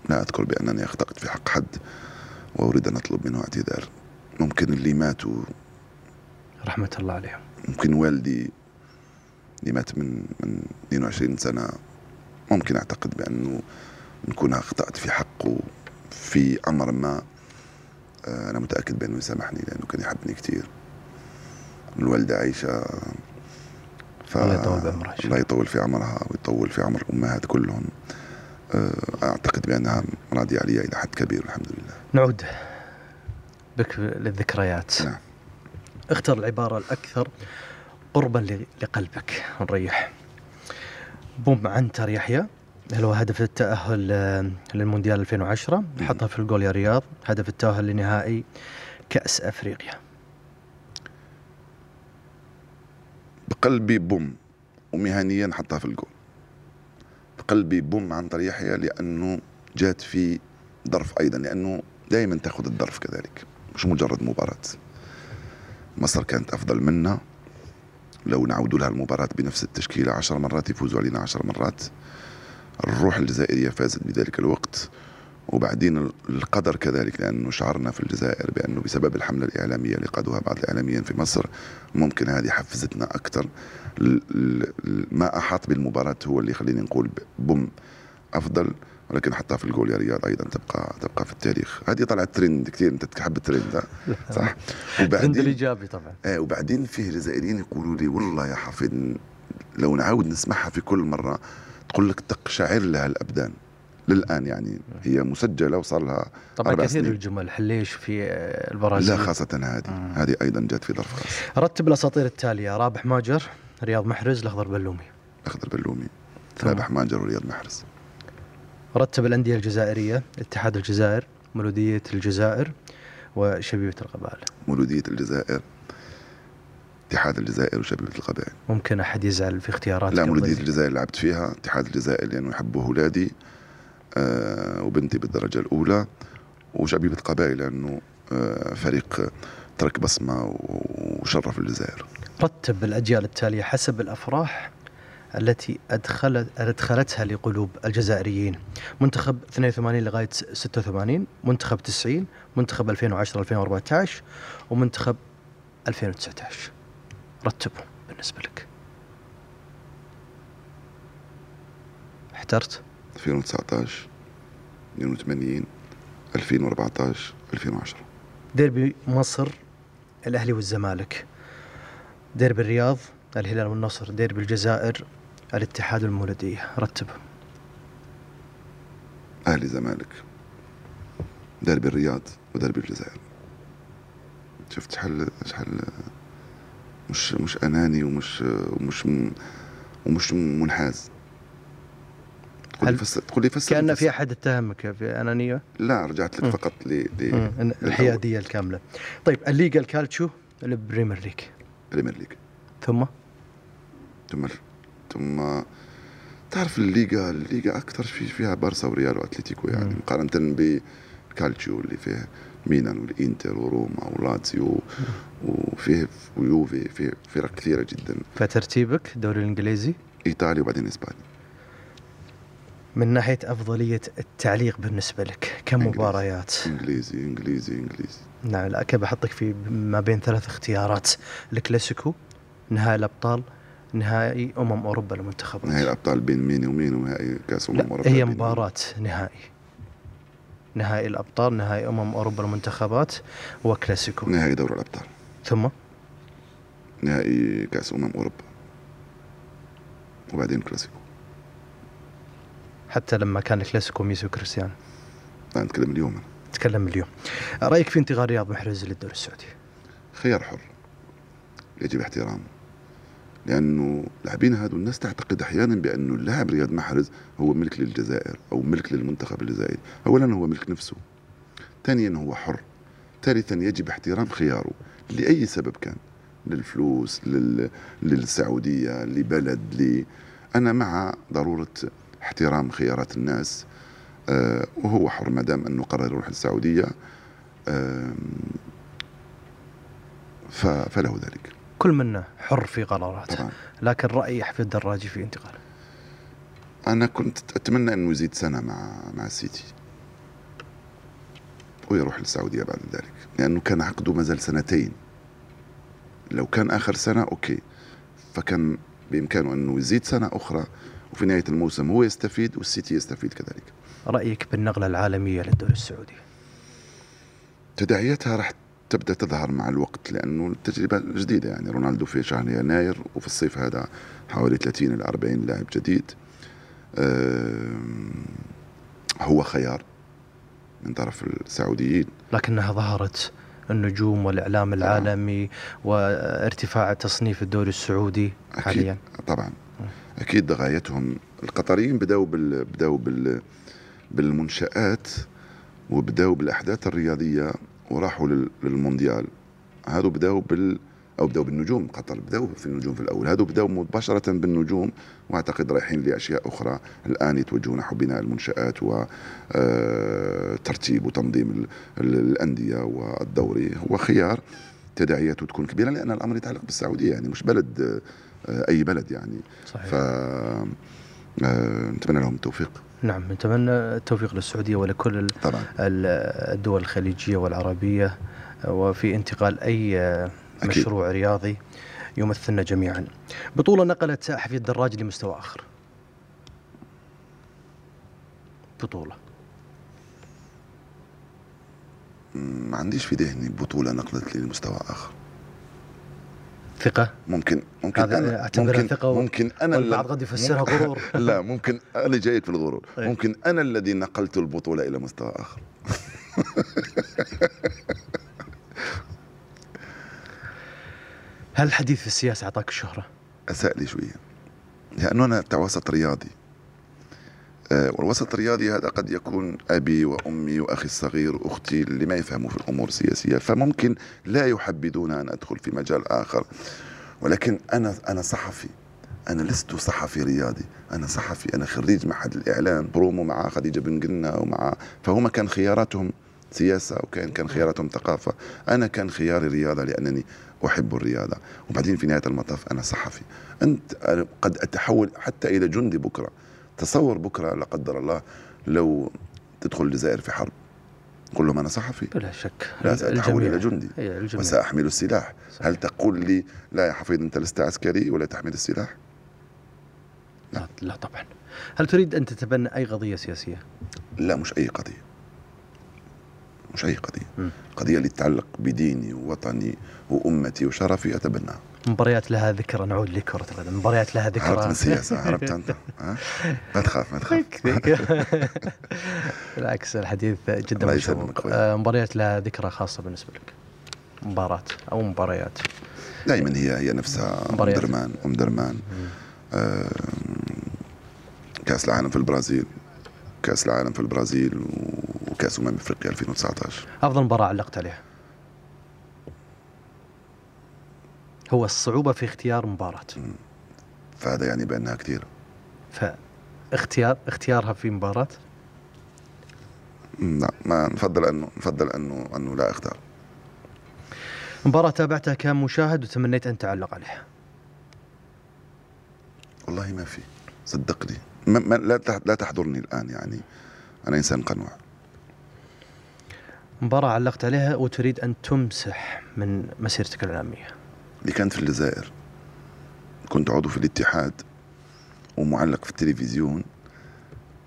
لا أذكر بأنني أخطأت في حق حد وأريد أن أطلب منه اعتذار. ممكن اللي ماتوا رحمة الله عليهم. ممكن والدي اللي مات من من 22 سنة. ممكن أعتقد بأنه نكون أخطأت في حقه في أمر ما. آه، أنا متأكد بأنه يسامحني لأنه كان يحبني كثير الوالدة عايشة ف... الله يطول بعمرها الله يطول في عمرها ويطول في عمر الأمهات كلهم. آه، أعتقد بأنها راضية علي إلى حد كبير الحمد لله. نعود بك للذكريات. نعم. اختر العبارة الأكثر قربا لقلبك نريح. بوم عنتر يحيى هل هو هدف التأهل آه، للمونديال 2010 حطها في الجول يا رياض هدف التأهل لنهائي كأس أفريقيا. بقلبي بوم ومهنيا حطها في الجول. بقلبي بوم عن طريق يحيى لأنه جات في ظرف أيضا لأنه دائما تاخذ الظرف كذلك مش مجرد مباراة. مصر كانت أفضل منا. لو نعود لها المباراة بنفس التشكيلة عشر مرات يفوزوا علينا عشر مرات. الروح الجزائرية فازت بذلك الوقت. وبعدين القدر كذلك لأنه شعرنا في الجزائر بأنه بسبب الحملة الإعلامية اللي قادوها بعض الإعلاميين في مصر ممكن هذه حفزتنا أكثر ما أحاط بالمباراة هو اللي خليني نقول بوم أفضل ولكن حتى في الجول يا رياض أيضا تبقى تبقى في التاريخ. هذه طلعت ترند كثير أنت تحب الترند؟ [LAUGHS] صح؟ وبعدين الإيجابي طبعا. آه وبعدين فيه جزائريين يقولوا لي والله يا حفيظ لو نعاود نسمعها في كل مرة تقول لك تقشعر لها الأبدان. للآن يعني هي مسجلة وصار لها طبعا أربع كثير سنين. الجمل حليش في آه، البرازيل؟ لا خاصة هذه. هذه أيضا جت في ظرف خاص. رتب الأساطير التالية رابح ماجر رياض محرز الأخضر بلومي. أخضر بلومي. رابح ماجر ورياض محرز. رتب الأندية الجزائرية اتحاد الجزائر مولودية الجزائر وشبيبة القبائل. مولودية الجزائر اتحاد الجزائر وشبيبة القبائل. ممكن أحد يزعل في اختيارات لا مولودية الجزائر لعبت فيها اتحاد الجزائر لأنه يحبوا اولادي آه وبنتي بالدرجة الأولى وشبيبه القبائل لأنه آه فريق ترك بصمة وشرف الجزائر. رتب الأجيال التالية حسب الأفراح التي أدخلت أدخلتها لقلوب الجزائريين. منتخب 82 لغاية 86 منتخب 90 منتخب 2010 2014 ومنتخب 2019 رتبهم بالنسبة لك. احترت؟ 2019 82 2014 2010 ديربي مصر الأهلي والزمالك. ديربي الرياض الهلال والنصر. ديربي الجزائر الاتحاد والمولودية رتبهم أهلي زمالك. ديربي الرياض وديربي الجزائر. شفت شحال شحال مش مش أناني ومش ومش ومش منحاز. تقول لي فسر تقول لي فسر فسر. في أحد اتهمك في أنانية؟ لا رجعت لك. فقط ل الحيادية الكاملة. طيب الليغا الكالتشو البريمير ليج بريمير ليج ثم؟ ثم ثم تعرف الليغا الليغا أكثر في فيها بارسا وريال واتليتيكو يعني مم. مقارنة بكالتشيو اللي فيه ميلان والإنتر وروما ولاتسيو وفيه ويوفي فيه فرق كثيرة جدا. فترتيبك الدوري الإنجليزي؟ إيطاليا وبعدين إسبانيا. من ناحية أفضلية التعليق بالنسبة لك كم. مباريات؟ إنجليزي إنجليزي إنجليزي. نعم لا كيف بحطك في ما بين ثلاث اختيارات. الكلاسيكو نهائي الأبطال نهائي أمم أوروبا للمنتخبات نهائي الأبطال بين مين ومين ونهائي كأس أمم أوروبا هي مباراة نهائي. نهائي الأبطال نهائي أمم أوروبا للمنتخبات وكلاسيكو. نهائي دوري الأبطال. ثم؟ نهائي كأس أمم أوروبا. وبعدين كلاسيكو. حتى لما كان الكلاسيكو ميسي وكريستيانو. نتكلم اليوم. نتكلم اليوم. رأيك في انتقال رياض محرز للدوري السعودي؟ خيار حر. يجب احترامه لأنه لاعبين هذول الناس تعتقد أحيانا بأنه اللاعب رياض محرز هو ملك للجزائر أو ملك للمنتخب الجزائري. اولا هو ملك نفسه. ثانيا هو حر. ثالثا يجب احترام خياره. لأي سبب كان؟ للفلوس لل... للسعودية لبلد ل... أنا مع ضرورة احترام خيارات الناس آه وهو حر ما دام انه قرر يروح للسعوديه آه. فله ذلك. كل منا حر في قراراته طبعا. لكن رأي حفيظ الدراجي في انتقاله. أنا كنت أتمنى انه يزيد سنة مع مع السيتي ويروح للسعوديه بعد ذلك لأنه كان عقده ما زال سنتين. لو كان آخر سنة okay. فكان بإمكانه انه يزيد سنة أخرى وفي نهاية الموسم هو يستفيد والسيتي يستفيد كذلك. رأيك بالنقلة العالمية للدوري السعودي؟ تداعياتها راح تبدأ تظهر مع الوقت لأنه التجربه جديدة يعني. رونالدو في شهر يناير وفي الصيف هذا حوالي 30 إلى 40 لاعب جديد. هو خيار من طرف السعوديين. لكنها ظهرت النجوم والإعلام العالمي وارتفاع تصنيف الدوري السعودي حاليا. طبعا. أكيد غايتهم القطريين بدأوا بال بدأوا بال بالمنشآت وبدأوا بالأحداث الرياضية وراحوا لل- للمونديال. هذو بدأوا بال أو بدأوا بالنجوم. قطر بدأوا في النجوم في الأول. هذو بدأوا مباشرة بالنجوم وأعتقد رايحين لأشياء أخرى. الآن يتوجهون نحو بناء المنشآت وترتيب وتنظيم ال- ال- الأندية والدوري هو خيار تداعياته تكون كبيرة لأن الأمر يتعلق بالسعودية. يعني مش بلد آه، أي بلد يعني. صحيح. ف آه، نتمنى لهم التوفيق. نعم نتمنى التوفيق للسعودية ولكل طبعا. ال- الدول الخليجية والعربية وفي انتقال أي أكيد. مشروع رياضي يمثلنا جميعا. بطولة نقلت حفيظ دراج لمستوى آخر. بطولة. ما عنديش في ذهني بطولة نقلت لي لمستوى آخر. ثقة ممكن ممكن هذا أنا أعتبرها ممكن ثقة ممكن أنا والبعض اللي- قد يفسرها غرور. [LAUGHS] لا ممكن أنا جيد في الغرور. إيه. ممكن أنا الذي نقلت البطولة إلى مستوى آخر. [LAUGHS] هل الحديث في السياسة أعطاك الشهرة؟ اساء لي شوية. لأنه أنا بتاع وسط رياضي. والوسط الرياضي هذا قد يكون أبي وأمي وأخي الصغير واختي اللي ما يفهموا في الأمور السياسية. فممكن لا يحبذون أن أدخل في مجال آخر. ولكن أنا أنا صحفي. أنا لست صحفي رياضي. أنا صحفي. أنا خريج معهد الإعلام برومو مع خديجة بن قنا ومع فهم كان خياراتهم سياسة وكان كان خياراتهم ثقافة. أنا كان خياري رياضة لأنني أحب الرياضة. وبعدين في نهاية المطاف أنا صحفي. أنت قد أتحول حتى إلى جندي بكرة. تصور بكرة لا قدر الله لو تدخل الجزائر في حرب. قل لهم أنا صحفي بلا شك. لا سأتحول الجميع. إلى جندي. إيه، وسأحمل السلاح. صحيح. هل تقول لي لا يا حفيظ أنت لست عسكري ولا تحمل السلاح؟ لا, لا طبعا. هل تريد أن تتبنى أي قضية سياسية؟ لا مش أي قضية. مش أي قضية. قضية اللي تتعلق بديني ووطني وأمتي وشرفي أتبناها. مباريات لها ذكرى نعود لكرة القدم مباريات لها ذكرى. هربت من السياسة هربت [LAUGHS] أنت. ها؟ ما تخاف ما تخاف. [LAUGHS] بالعكس الحديث جدا مشوق. آه، مباريات لها ذكرى خاصة بالنسبة لك. مباراة أو مباريات. دائما هي هي نفسها. أم مباريات. درمان أم درمان. آه، كأس العالم في البرازيل. كأس العالم في البرازيل وكأس أمم أفريقيا 2019 أفضل مباراة علقت عليها. هو الصعوبة في اختيار مباراة. فهذا يعني بأنها كثير فاختيار اختيارها في مباراة؟ لا ما نفضل انه نفضل انه أنه لا أختار. مباراة تابعتها كمشاهد وتمنيت أن تعلق عليها. والله ما في. صدقني. ما لا تحضرني الآن يعني. أنا إنسان قنوع. مباراة علقت عليها وتريد أن تمسح من مسيرتك الإعلامية. اللي كانت في الجزائر. كنت عضو في الاتحاد ومعلق في التلفزيون.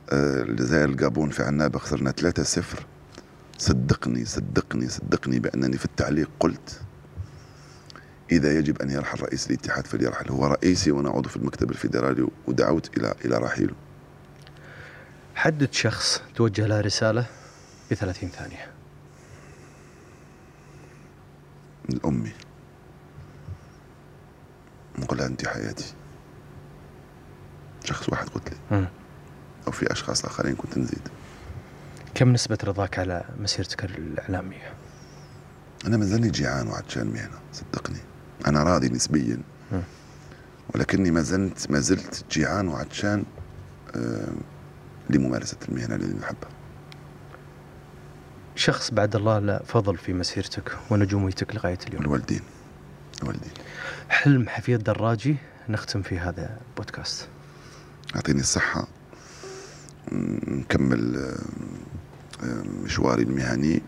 آه، الجزائر الجابون في عنابة خسرنا 3-0 صدقني صدقني صدقني بأنني في التعليق قلت إذا يجب أن يرحل رئيس الاتحاد فليرحل. هو رئيسي وأنا عضو في المكتب الفيدرالي ودعوت إلى إلى رحيله. حدد شخص توجه له رسالة ب 30 ثانية. من أمي نقول لها أنت حياتي. شخص واحد قلت لي. أو في أشخاص آخرين كنت نزيد. كم نسبة رضاك على مسيرتك الإعلامية؟ أنا ما زلني جيعان وعطشان مهنة صدقني. أنا راضي نسبيا. مم. ولكني ما زلت ما زلت جيعان وعطشان آه، لممارسة المهنة اللي نحبها شخص بعد الله له فضل في مسيرتك ونجوميتك لغاية اليوم. الوالدين. الوالدين. حلم حفيظ دراجي نختم في هذا البودكاست يعطيني الصحة. نكمل مشواري المهني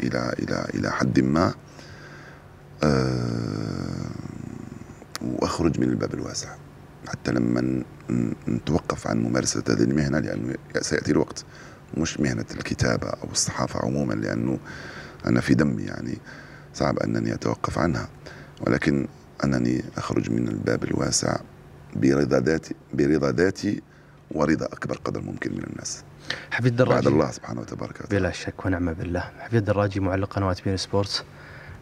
إلى إلى إلى حد ما. وأخرج من الباب الواسع حتى لما نتوقف عن ممارسة هذه المهنة لأنه سيأتي الوقت. مش مهنة الكتابة أو الصحافة عموما لأنه أنا في دمي يعني صعب أنني أتوقف عنها. ولكن أنني أخرج من الباب الواسع برضا ذاتي برضا ذاتي ورضا أكبر قدر ممكن من الناس. حفيظ بعد دراجي الله سبحانه وتبارك وتعالى. بلا شك ونعم بالله. حفيظ دراجي معلق قنوات بي إن سبورتس.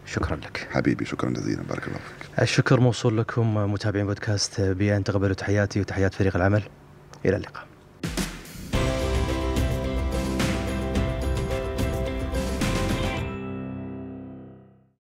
شكرا لك. حبيبي شكرا جزيلا. بارك الله فيك. الشكر موصول لكم متابعين بودكاست بيان تقبلوا تحياتي وتحيات فريق العمل. إلى اللقاء.